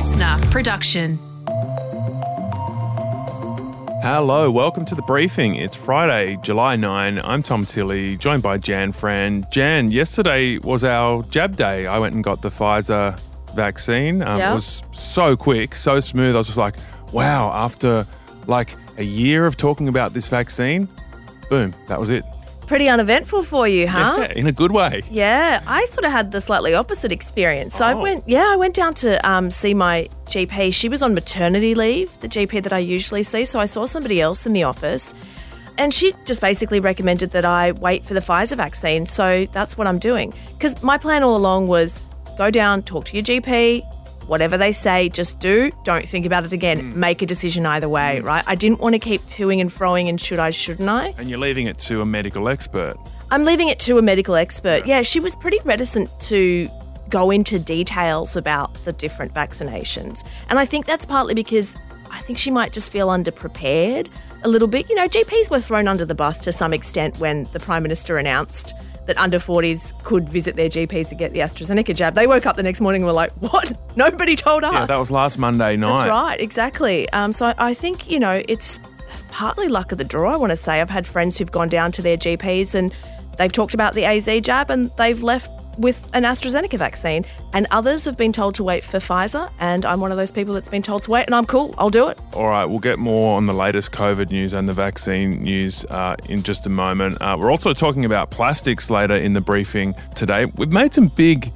listener production. Hello, welcome to the briefing. It's Friday, July 9. I'm Tom Tilley, joined by Jan Fran. Jan, yesterday was our jab day. I went and got the Pfizer vaccine. Um, Yeah. It was so quick, so smooth. I was just like, wow, after like a year of talking about this vaccine, boom, that was it. Pretty uneventful for you, huh? Yeah, in a good way. Yeah, I sort of had the slightly opposite experience. So I Oh. went, yeah, I went down to um, see my GP. She was on maternity leave, the GP that I usually see. So I saw somebody else in the office, and she just basically recommended that I wait for the Pfizer vaccine. So that's what I'm doing. Because my plan all along was go down, talk to your GP. Whatever they say, just do. Don't think about it again. Hmm. Make a decision either way, hmm. right? I didn't want to keep toing and froing and should I, shouldn't I? And you're leaving it to a medical expert. I'm leaving it to a medical expert. Yeah, she was pretty reticent to go into details about the different vaccinations. And I think that's partly because I think she might just feel underprepared a little bit. You know, GPs were thrown under the bus to some extent when the Prime Minister announced that under 40s could visit their GPs to get the AstraZeneca jab. They woke up the next morning and were like, what? Nobody told us. Yeah, that was last Monday night. That's right, exactly. Um, so I, I think, you know, it's partly luck of the draw, I want to say. I've had friends who've gone down to their GPs and they've talked about the AZ jab and they've left with an AstraZeneca vaccine. And others have been told to wait for Pfizer. And I'm one of those people that's been told to wait, and I'm cool. I'll do it. All right, we'll get more on the latest COVID news and the vaccine news uh, in just a moment. Uh, we're also talking about plastics later in the briefing today. We've made some big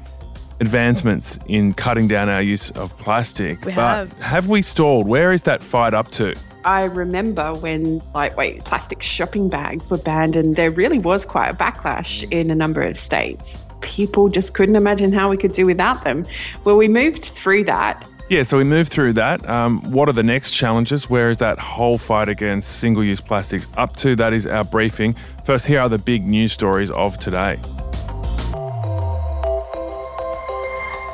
advancements in cutting down our use of plastic. We but have. have we stalled? Where is that fight up to? I remember when lightweight plastic shopping bags were banned, and there really was quite a backlash in a number of states. People just couldn't imagine how we could do without them. Well, we moved through that. Yeah, so we moved through that. Um, what are the next challenges? Where is that whole fight against single use plastics up to? That is our briefing. First, here are the big news stories of today.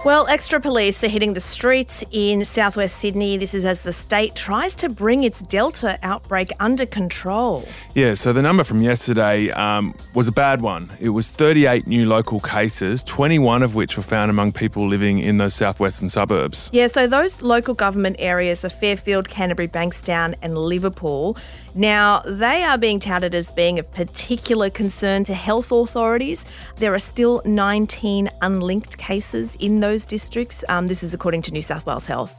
Well, extra police are hitting the streets in southwest Sydney. This is as the state tries to bring its Delta outbreak under control. Yeah, so the number from yesterday um, was a bad one. It was 38 new local cases, 21 of which were found among people living in those southwestern suburbs. Yeah, so those local government areas are Fairfield, Canterbury, Bankstown, and Liverpool. Now, they are being touted as being of particular concern to health authorities. There are still 19 unlinked cases in those districts. Um, this is according to New South Wales Health.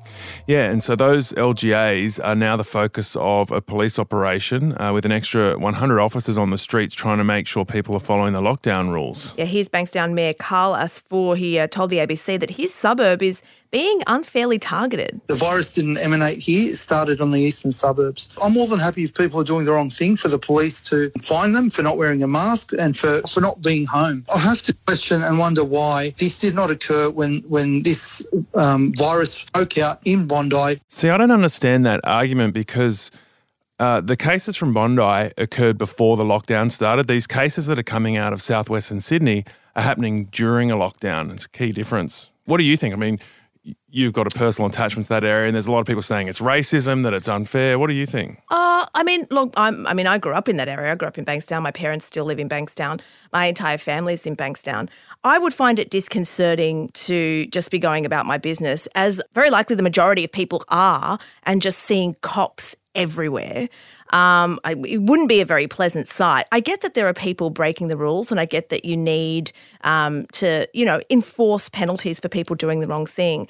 Yeah, and so those LGAs are now the focus of a police operation uh, with an extra 100 officers on the streets trying to make sure people are following the lockdown rules. Yeah, here's Bankstown Mayor Khal Asfour. He uh, told the ABC that his suburb is being unfairly targeted. The virus didn't emanate here, it started on the eastern suburbs. I'm more than happy if people are doing the wrong thing for the police to find them for not wearing a mask and for, for not being home. I have to question and wonder why this did not occur when, when this um, virus broke out in Bondi. See, I don't understand that argument because uh, the cases from Bondi occurred before the lockdown started. These cases that are coming out of southwestern Sydney are happening during a lockdown. It's a key difference. What do you think? I mean, y- you've got a personal attachment to that area, and there's a lot of people saying it's racism, that it's unfair. What do you think? Uh, I mean, look, I'm, I mean, I grew up in that area. I grew up in Bankstown. My parents still live in Bankstown. My entire family is in Bankstown. I would find it disconcerting to just be going about my business, as very likely the majority of people are, and just seeing cops everywhere. Um, I, it wouldn't be a very pleasant sight. I get that there are people breaking the rules, and I get that you need um, to, you know, enforce penalties for people doing the wrong thing.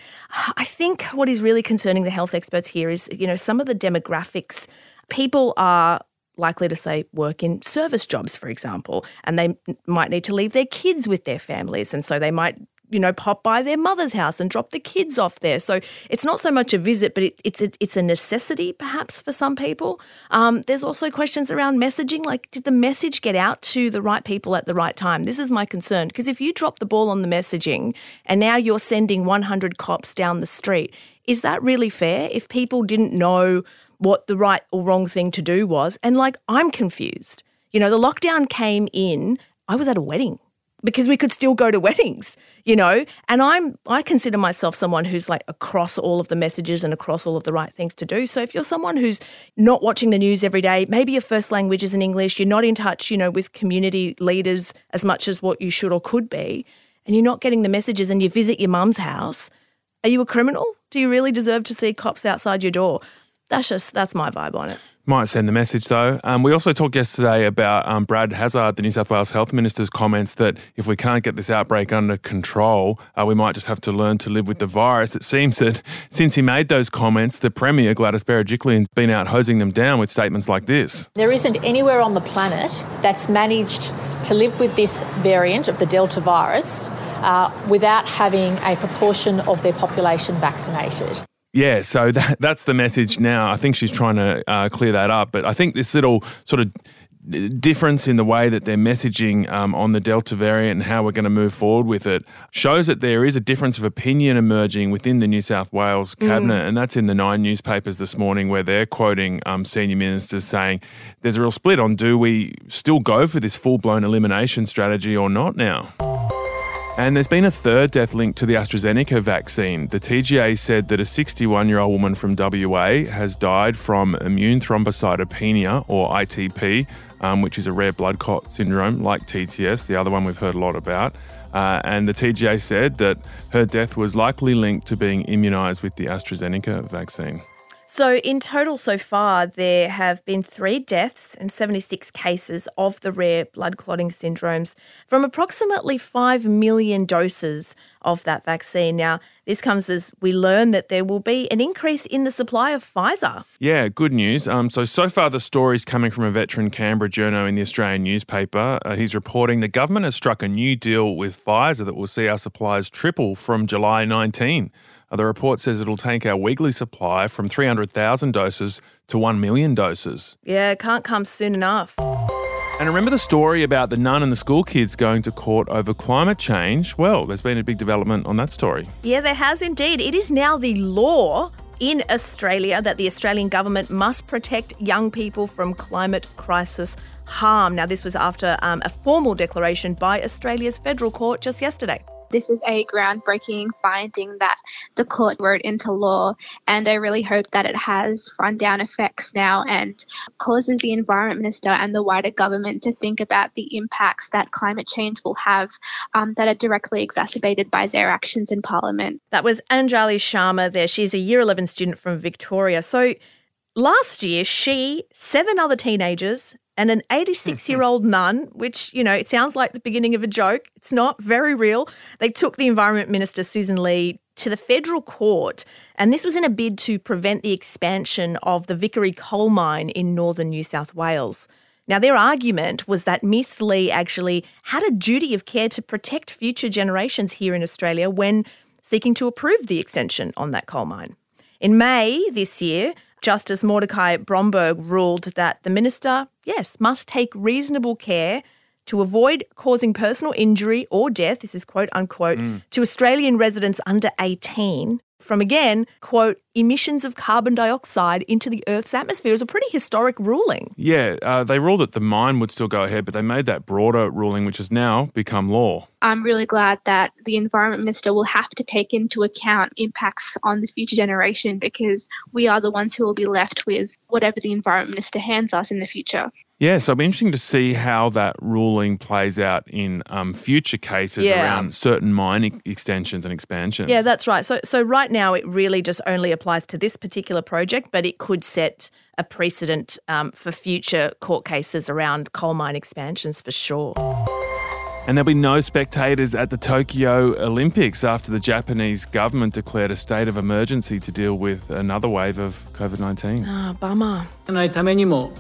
I think what is really concerning the health experts here is, you know, some of the demographics. People are likely to say work in service jobs, for example, and they might need to leave their kids with their families, and so they might you know, pop by their mother's house and drop the kids off there. So it's not so much a visit, but it, it's a, it's a necessity perhaps for some people. Um, there's also questions around messaging, like did the message get out to the right people at the right time? This is my concern because if you drop the ball on the messaging and now you're sending 100 cops down the street, is that really fair? If people didn't know what the right or wrong thing to do was, and like I'm confused. You know, the lockdown came in. I was at a wedding because we could still go to weddings, you know. And I'm I consider myself someone who's like across all of the messages and across all of the right things to do. So if you're someone who's not watching the news every day, maybe your first language is in English, you're not in touch, you know, with community leaders as much as what you should or could be, and you're not getting the messages and you visit your mum's house, are you a criminal? Do you really deserve to see cops outside your door? That's just that's my vibe on it. Might send the message though. Um, we also talked yesterday about um, Brad Hazzard, the New South Wales Health Minister's comments that if we can't get this outbreak under control, uh, we might just have to learn to live with the virus. It seems that since he made those comments, the Premier, Gladys Berejiklian, has been out hosing them down with statements like this. There isn't anywhere on the planet that's managed to live with this variant of the Delta virus uh, without having a proportion of their population vaccinated. Yeah, so that, that's the message now. I think she's trying to uh, clear that up. But I think this little sort of difference in the way that they're messaging um, on the Delta variant and how we're going to move forward with it shows that there is a difference of opinion emerging within the New South Wales cabinet, mm. and that's in the nine newspapers this morning where they're quoting um, senior ministers saying there's a real split on do we still go for this full blown elimination strategy or not now. And there's been a third death linked to the AstraZeneca vaccine. The TGA said that a 61 year old woman from WA has died from immune thrombocytopenia, or ITP, um, which is a rare blood clot syndrome like TTS, the other one we've heard a lot about. Uh, and the TGA said that her death was likely linked to being immunised with the AstraZeneca vaccine. So, in total, so far, there have been three deaths and 76 cases of the rare blood clotting syndromes from approximately 5 million doses of that vaccine. Now, this comes as we learn that there will be an increase in the supply of Pfizer. Yeah, good news. Um, so, so far, the story's coming from a veteran Canberra journo in the Australian newspaper. Uh, he's reporting the government has struck a new deal with Pfizer that will see our supplies triple from July 19. The report says it'll take our weekly supply from 300,000 doses to 1 million doses. Yeah, it can't come soon enough. And remember the story about the nun and the school kids going to court over climate change? Well, there's been a big development on that story. Yeah, there has indeed. It is now the law in Australia that the Australian government must protect young people from climate crisis harm. Now, this was after um, a formal declaration by Australia's federal court just yesterday. This is a groundbreaking finding that the court wrote into law, and I really hope that it has run down effects now and causes the Environment Minister and the wider government to think about the impacts that climate change will have um, that are directly exacerbated by their actions in Parliament. That was Anjali Sharma there. She's a year 11 student from Victoria. So last year, she, seven other teenagers, and an 86 year old nun, which, you know, it sounds like the beginning of a joke. It's not very real. They took the Environment Minister, Susan Lee, to the federal court, and this was in a bid to prevent the expansion of the Vickery coal mine in northern New South Wales. Now, their argument was that Miss Lee actually had a duty of care to protect future generations here in Australia when seeking to approve the extension on that coal mine. In May this year, Justice Mordecai Bromberg ruled that the minister, yes, must take reasonable care to avoid causing personal injury or death, this is quote unquote, mm. to Australian residents under 18 from again, quote, emissions of carbon dioxide into the Earth's atmosphere. is a pretty historic ruling. Yeah, uh, they ruled that the mine would still go ahead, but they made that broader ruling, which has now become law. I'm really glad that the Environment Minister will have to take into account impacts on the future generation because we are the ones who will be left with whatever the Environment Minister hands us in the future. Yeah, so it'll be interesting to see how that ruling plays out in um, future cases yeah. around certain mine extensions and expansions. Yeah, that's right. So, so right now it really just only applies to this particular project, but it could set a precedent um, for future court cases around coal mine expansions for sure. And there'll be no spectators at the Tokyo Olympics after the Japanese government declared a state of emergency to deal with another wave of COVID 19. Ah, bummer.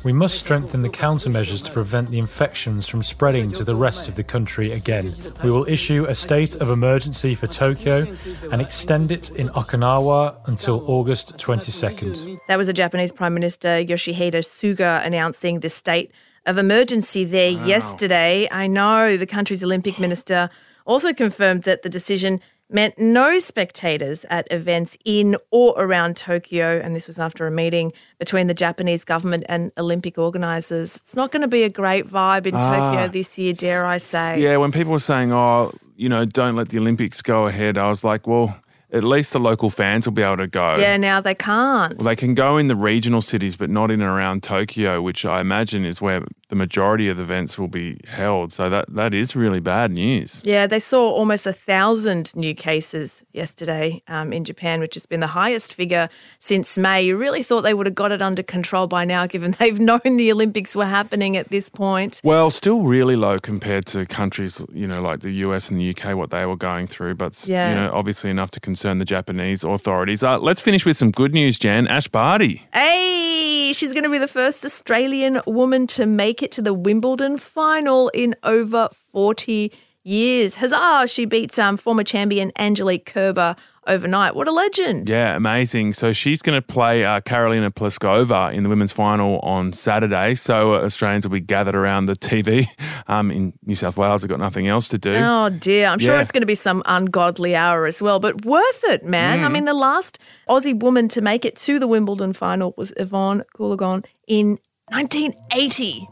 We must strengthen the countermeasures to prevent the infections from spreading to the rest of the country again. We will issue a state of emergency for Tokyo and extend it in Okinawa until August 22nd. That was the Japanese Prime Minister Yoshihide Suga announcing this state of emergency there wow. yesterday. I know the country's Olympic minister also confirmed that the decision meant no spectators at events in or around Tokyo. And this was after a meeting between the Japanese government and Olympic organisers. It's not going to be a great vibe in Tokyo ah, this year, dare I say. Yeah, when people were saying, oh, you know, don't let the Olympics go ahead, I was like, well, at least the local fans will be able to go. Yeah, now they can't. Well, they can go in the regional cities, but not in and around Tokyo, which I imagine is where the majority of the events will be held. So that, that is really bad news. Yeah, they saw almost a thousand new cases yesterday um, in Japan, which has been the highest figure since May. You really thought they would have got it under control by now, given they've known the Olympics were happening at this point. Well, still really low compared to countries, you know, like the US and the UK, what they were going through. But, Yeah. you know, obviously enough to concern the Japanese authorities. Uh, let's finish with some good news, Jan. Ash Barty. Hey, she's going to be the first Australian woman to make it to the Wimbledon final in over 40 years. Huzzah! She beats um, former champion Angelique Kerber overnight. What a legend. Yeah, amazing. So she's going to play uh, Karolina Pliskova in the women's final on Saturday. So uh, Australians will be gathered around the TV um, in New South Wales. They've got nothing else to do. Oh dear, I'm sure it's going to be some ungodly hour as well, but worth it, man. I Mm. mean, the last Aussie woman to make it to the Wimbledon final was Evonne Goolagong in 1980.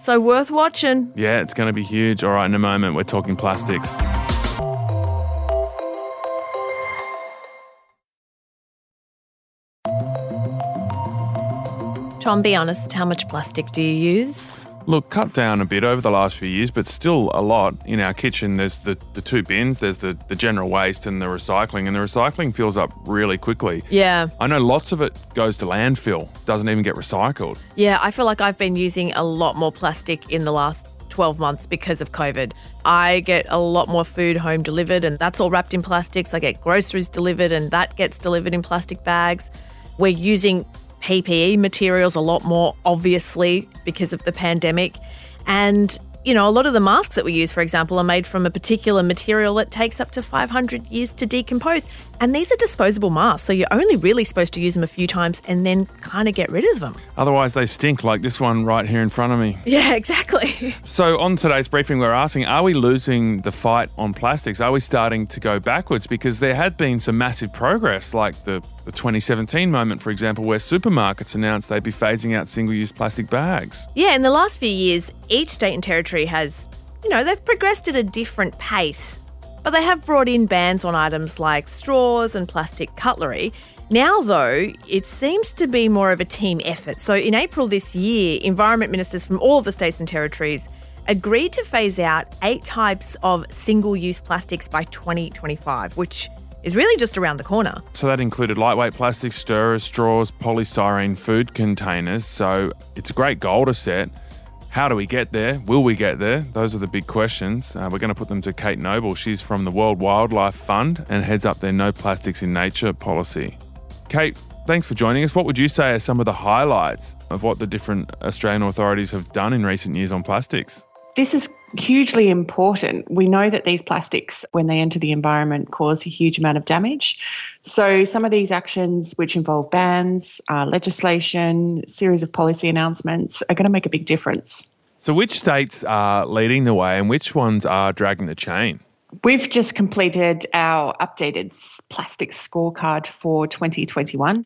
So worth watching. Yeah, it's going to be huge. All right, in a moment, we're talking plastics. Tom, be honest, how much plastic do you use? Look, cut down a bit over the last few years, but still a lot. In our kitchen, there's the, the two bins there's the, the general waste and the recycling, and the recycling fills up really quickly. Yeah. I know lots of it goes to landfill, doesn't even get recycled. Yeah, I feel like I've been using a lot more plastic in the last 12 months because of COVID. I get a lot more food home delivered, and that's all wrapped in plastics. I get groceries delivered, and that gets delivered in plastic bags. We're using PPE materials a lot more, obviously, because of the pandemic. And you know, a lot of the masks that we use, for example, are made from a particular material that takes up to 500 years to decompose. And these are disposable masks, so you're only really supposed to use them a few times and then kind of get rid of them. Otherwise, they stink like this one right here in front of me. Yeah, exactly. So, on today's briefing, we're asking Are we losing the fight on plastics? Are we starting to go backwards? Because there had been some massive progress, like the, the 2017 moment, for example, where supermarkets announced they'd be phasing out single use plastic bags. Yeah, in the last few years, each state and territory has, you know, they've progressed at a different pace, but they have brought in bans on items like straws and plastic cutlery. Now, though, it seems to be more of a team effort. So, in April this year, environment ministers from all of the states and territories agreed to phase out eight types of single use plastics by 2025, which is really just around the corner. So, that included lightweight plastic stirrers, straws, polystyrene food containers. So, it's a great goal to set. How do we get there? Will we get there? Those are the big questions. Uh, we're going to put them to Kate Noble. She's from the World Wildlife Fund and heads up their No Plastics in Nature policy. Kate, thanks for joining us. What would you say are some of the highlights of what the different Australian authorities have done in recent years on plastics? This is hugely important. We know that these plastics, when they enter the environment, cause a huge amount of damage. So, some of these actions, which involve bans, uh, legislation, series of policy announcements, are going to make a big difference. So, which states are leading the way and which ones are dragging the chain? We've just completed our updated plastic scorecard for 2021.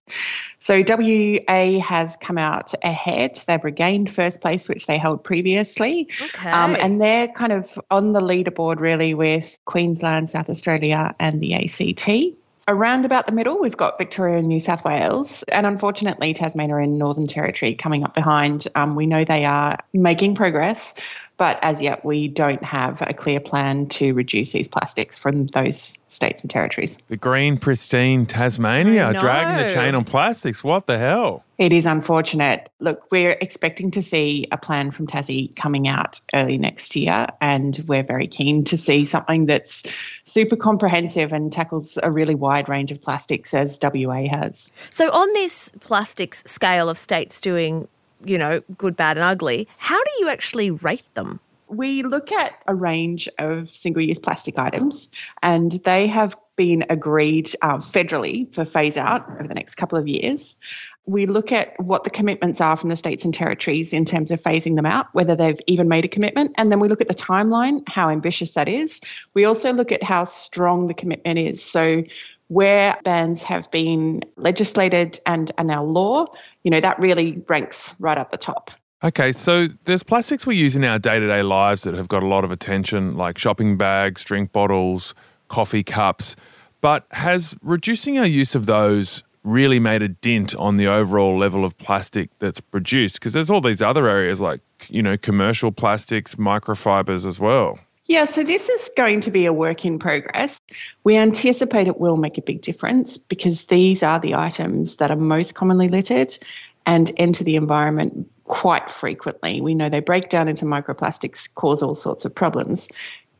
So WA has come out ahead. They've regained first place, which they held previously. Okay. Um, and they're kind of on the leaderboard really with Queensland, South Australia, and the ACT. Around about the middle, we've got Victoria and New South Wales, and unfortunately, Tasmania and Northern Territory coming up behind. Um, we know they are making progress, but as yet, we don't have a clear plan to reduce these plastics from those states and territories. The green, pristine Tasmania I dragging the chain on plastics. What the hell? It is unfortunate. Look, we're expecting to see a plan from Tassie coming out early next year, and we're very keen to see something that's super comprehensive and tackles a really wide range of plastics as WA has. So, on this plastics scale of states doing, you know, good, bad, and ugly, how do you actually rate them? We look at a range of single use plastic items, and they have been agreed um, federally for phase out over the next couple of years. We look at what the commitments are from the states and territories in terms of phasing them out, whether they've even made a commitment, and then we look at the timeline, how ambitious that is. We also look at how strong the commitment is. So, where bans have been legislated and are now law, you know, that really ranks right up the top. Okay, so there's plastics we use in our day to day lives that have got a lot of attention, like shopping bags, drink bottles, coffee cups. But has reducing our use of those really made a dent on the overall level of plastic that's produced? Because there's all these other areas like you know, commercial plastics, microfibers as well? Yeah, so this is going to be a work in progress. We anticipate it will make a big difference because these are the items that are most commonly littered and enter the environment quite frequently. We know they break down into microplastics, cause all sorts of problems.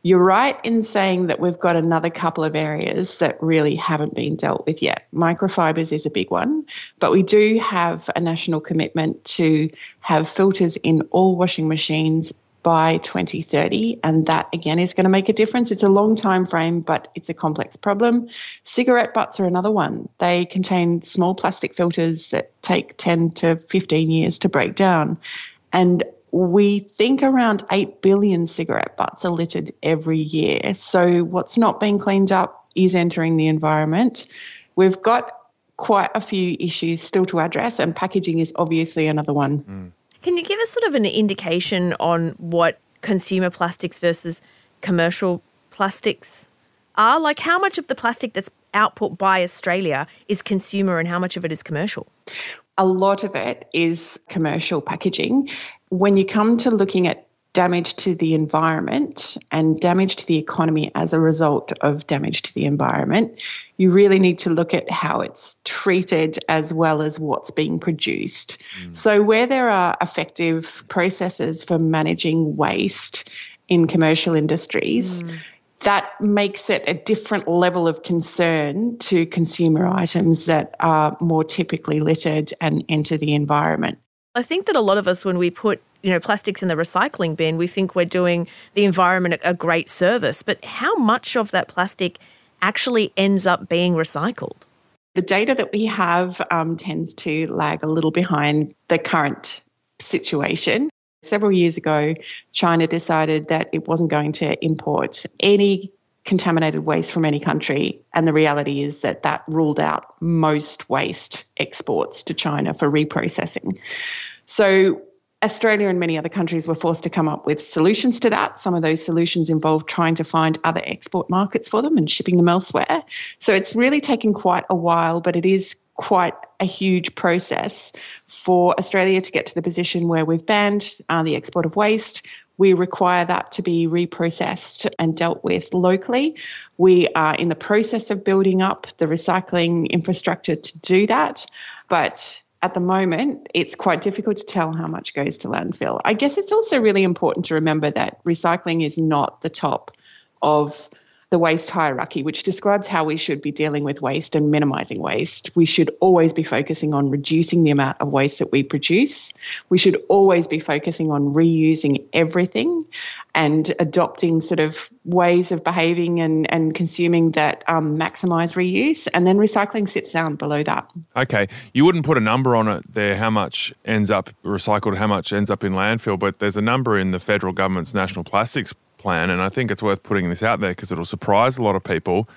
You're right in saying that we've got another couple of areas that really haven't been dealt with yet. Microfibers is a big one, but we do have a national commitment to have filters in all washing machines by 2030 and that again is going to make a difference. It's a long time frame but it's a complex problem. Cigarette butts are another one. They contain small plastic filters that take 10 to 15 years to break down. And we think around 8 billion cigarette butts are littered every year. So what's not being cleaned up is entering the environment. We've got quite a few issues still to address and packaging is obviously another one. Mm. Can you give us sort of an indication on what consumer plastics versus commercial plastics are? Like, how much of the plastic that's output by Australia is consumer and how much of it is commercial? A lot of it is commercial packaging. When you come to looking at damage to the environment and damage to the economy as a result of damage to the environment, you really need to look at how it's treated as well as what's being produced. Mm. So, where there are effective processes for managing waste in commercial industries, mm. that makes it a different level of concern to consumer items that are more typically littered and enter the environment. I think that a lot of us, when we put you know plastics in the recycling bin, we think we're doing the environment a great service. But how much of that plastic actually ends up being recycled? The data that we have um, tends to lag a little behind the current situation. Several years ago, China decided that it wasn't going to import any contaminated waste from any country. And the reality is that that ruled out most waste exports to China for reprocessing. So Australia and many other countries were forced to come up with solutions to that. Some of those solutions involved trying to find other export markets for them and shipping them elsewhere. So it's really taken quite a while, but it is quite a huge process for Australia to get to the position where we've banned uh, the export of waste. We require that to be reprocessed and dealt with locally. We are in the process of building up the recycling infrastructure to do that. But at the moment, it's quite difficult to tell how much goes to landfill. I guess it's also really important to remember that recycling is not the top of the waste hierarchy, which describes how we should be dealing with waste and minimizing waste. We should always be focusing on reducing the amount of waste that we produce. We should always be focusing on reusing everything and adopting sort of ways of behaving and, and consuming that um, maximize reuse. And then recycling sits down below that. Okay. You wouldn't put a number on it there, how much ends up recycled, how much ends up in landfill, but there's a number in the federal government's national plastics plan, and I think it's worth putting this out there because it'll surprise a lot of people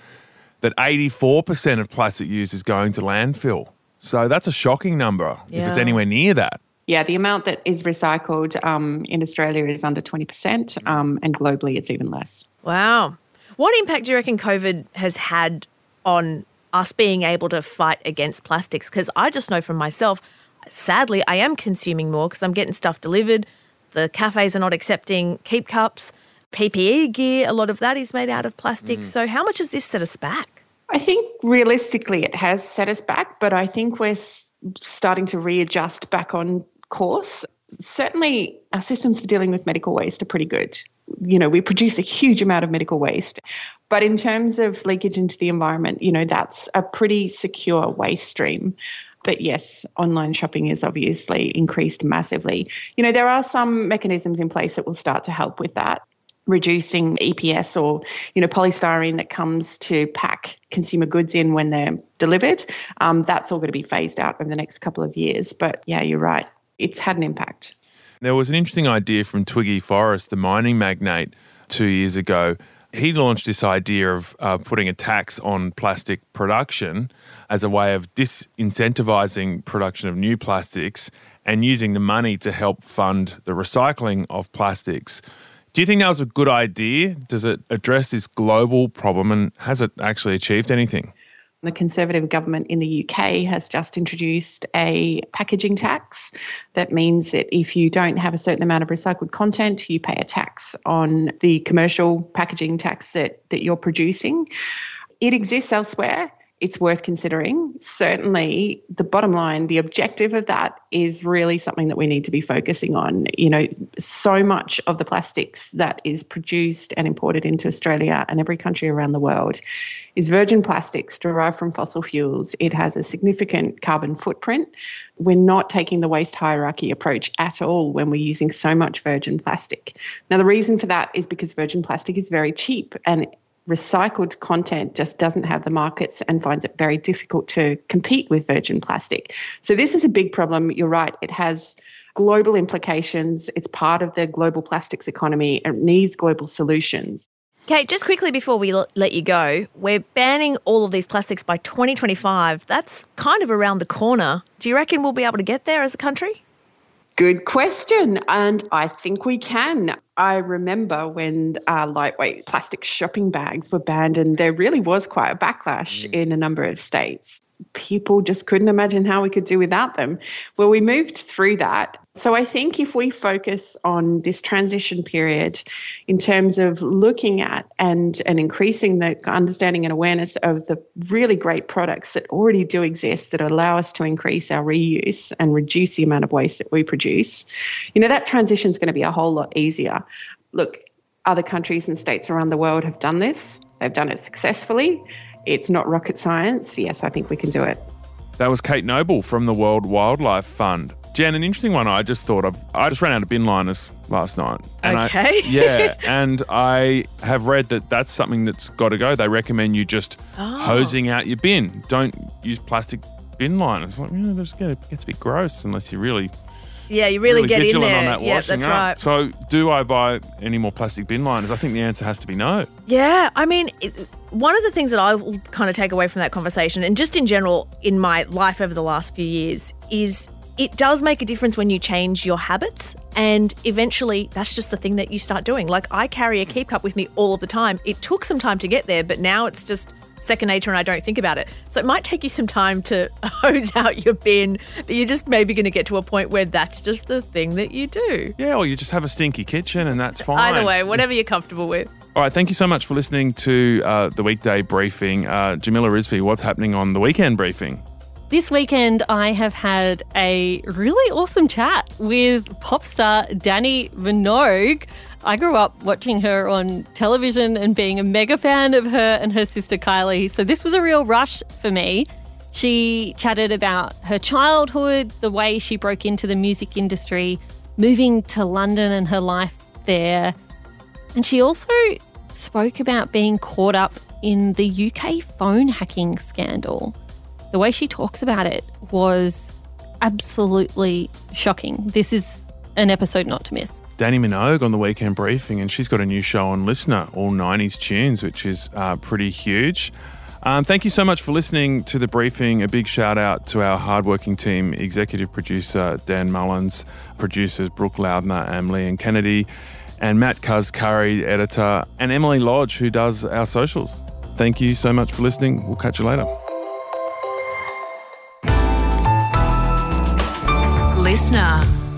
that 84% of plastic use is going to landfill. So that's a shocking number yeah. if it's anywhere near that. Yeah, the amount that is recycled um, in Australia is under 20%, um, and globally it's even less. Wow. What impact do you reckon COVID has had on us being able to fight against plastics? Because I just know from myself, sadly, I am consuming more because I'm getting stuff delivered. The cafes are not accepting keep cups. PPE gear, a lot of that is made out of plastic. Mm. So, how much has this set us back? I think realistically it has set us back, but I think we're starting to readjust back on course. Certainly, our systems for dealing with medical waste are pretty good. You know, we produce a huge amount of medical waste, but in terms of leakage into the environment, you know, that's a pretty secure waste stream. But yes, online shopping is obviously increased massively. You know, there are some mechanisms in place that will start to help with that reducing EPS or you know polystyrene that comes to pack consumer goods in when they're delivered. Um, that's all going to be phased out over the next couple of years. But yeah, you're right. It's had an impact. There was an interesting idea from Twiggy Forrest, the mining magnate, two years ago. He launched this idea of uh, putting a tax on plastic production as a way of disincentivizing production of new plastics and using the money to help fund the recycling of plastics. Do you think that was a good idea? Does it address this global problem and has it actually achieved anything? The Conservative government in the UK has just introduced a packaging tax. That means that if you don't have a certain amount of recycled content, you pay a tax on the commercial packaging tax that, that you're producing. It exists elsewhere it's worth considering. Certainly, the bottom line, the objective of that is really something that we need to be focusing on. You know, so much of the plastics that is produced and imported into Australia and every country around the world is virgin plastics derived from fossil fuels. It has a significant carbon footprint. We're not taking the waste hierarchy approach at all when we're using so much virgin plastic. Now, the reason for that is because virgin plastic is very cheap and recycled content just doesn't have the markets and finds it very difficult to compete with virgin plastic. So, this is a big problem. You're right, it has global implications. It's part of the global plastics economy. It needs global solutions. Kate, just quickly before we let you go, we're banning all of these plastics by 2025. That's kind of around the corner. Do you reckon we'll be able to get there as a country? Good question. And I think we can. I remember when uh, lightweight plastic shopping bags were banned, and there really was quite a backlash mm. in a number of states. People just couldn't imagine how we could do without them. Well, we moved through that so I think if we focus on this transition period in terms of looking at and, and increasing the understanding and awareness of the really great products that already do exist that allow us to increase our reuse and reduce the amount of waste that we produce, you know, that transition is going to be a whole lot easier. Look, other countries and states around the world have done this. They've done it successfully. It's not rocket science. Yes, I think we can do it. That was Kate Noble from the World Wildlife Fund. Jen, an interesting one I just thought of. I just ran out of bin liners last night. And okay. I, yeah, and I have read that that's something that's got to go. They recommend you just oh. hosing out your bin. Don't use plastic bin liners. Like, you know, it gets a bit gross unless you really yeah, you really, really get in there. That yeah, that's up. right. So, do I buy any more plastic bin liners? I think the answer has to be no. Yeah, I mean, it, one of the things that I will kind of take away from that conversation, and just in general in my life over the last few years, is it does make a difference when you change your habits. And eventually, that's just the thing that you start doing. Like, I carry a hmm. keep cup with me all of the time. It took some time to get there, but now it's just second nature and I don't think about it. So it might take you some time to hose out your bin, but you're just maybe going to get to a point where that's just the thing that you do. Yeah, or you just have a stinky kitchen and that's fine. Either way, whatever you're comfortable with. All right, thank you so much for listening to uh, the weekday briefing. Uh, Jamila Rizvi, what's happening on the weekend briefing? This weekend, I have had a really awesome chat with pop star Dannii Minogue. I grew up watching her on television and being a mega fan of her and her sister Kylie. So this was a real rush for me. She chatted about her childhood, the way she broke into the music industry, moving to London and her life there. And she also spoke about being caught up in the UK phone hacking scandal the way she talks about it was absolutely shocking. This is an episode not to miss. Dannii Minogue on the weekend briefing, and she's got a new show on Listener, all 90s tunes, which is uh, pretty huge. Um, thank you so much for listening to the briefing. A big shout out to our hardworking team, executive producer Dan Mullins, producers Brooke Loudner and Leanne Kennedy, and Matt Cuz Curry, editor, and Emily Lodge, who does our socials. Thank you so much for listening. We'll catch you later. LiSTNR.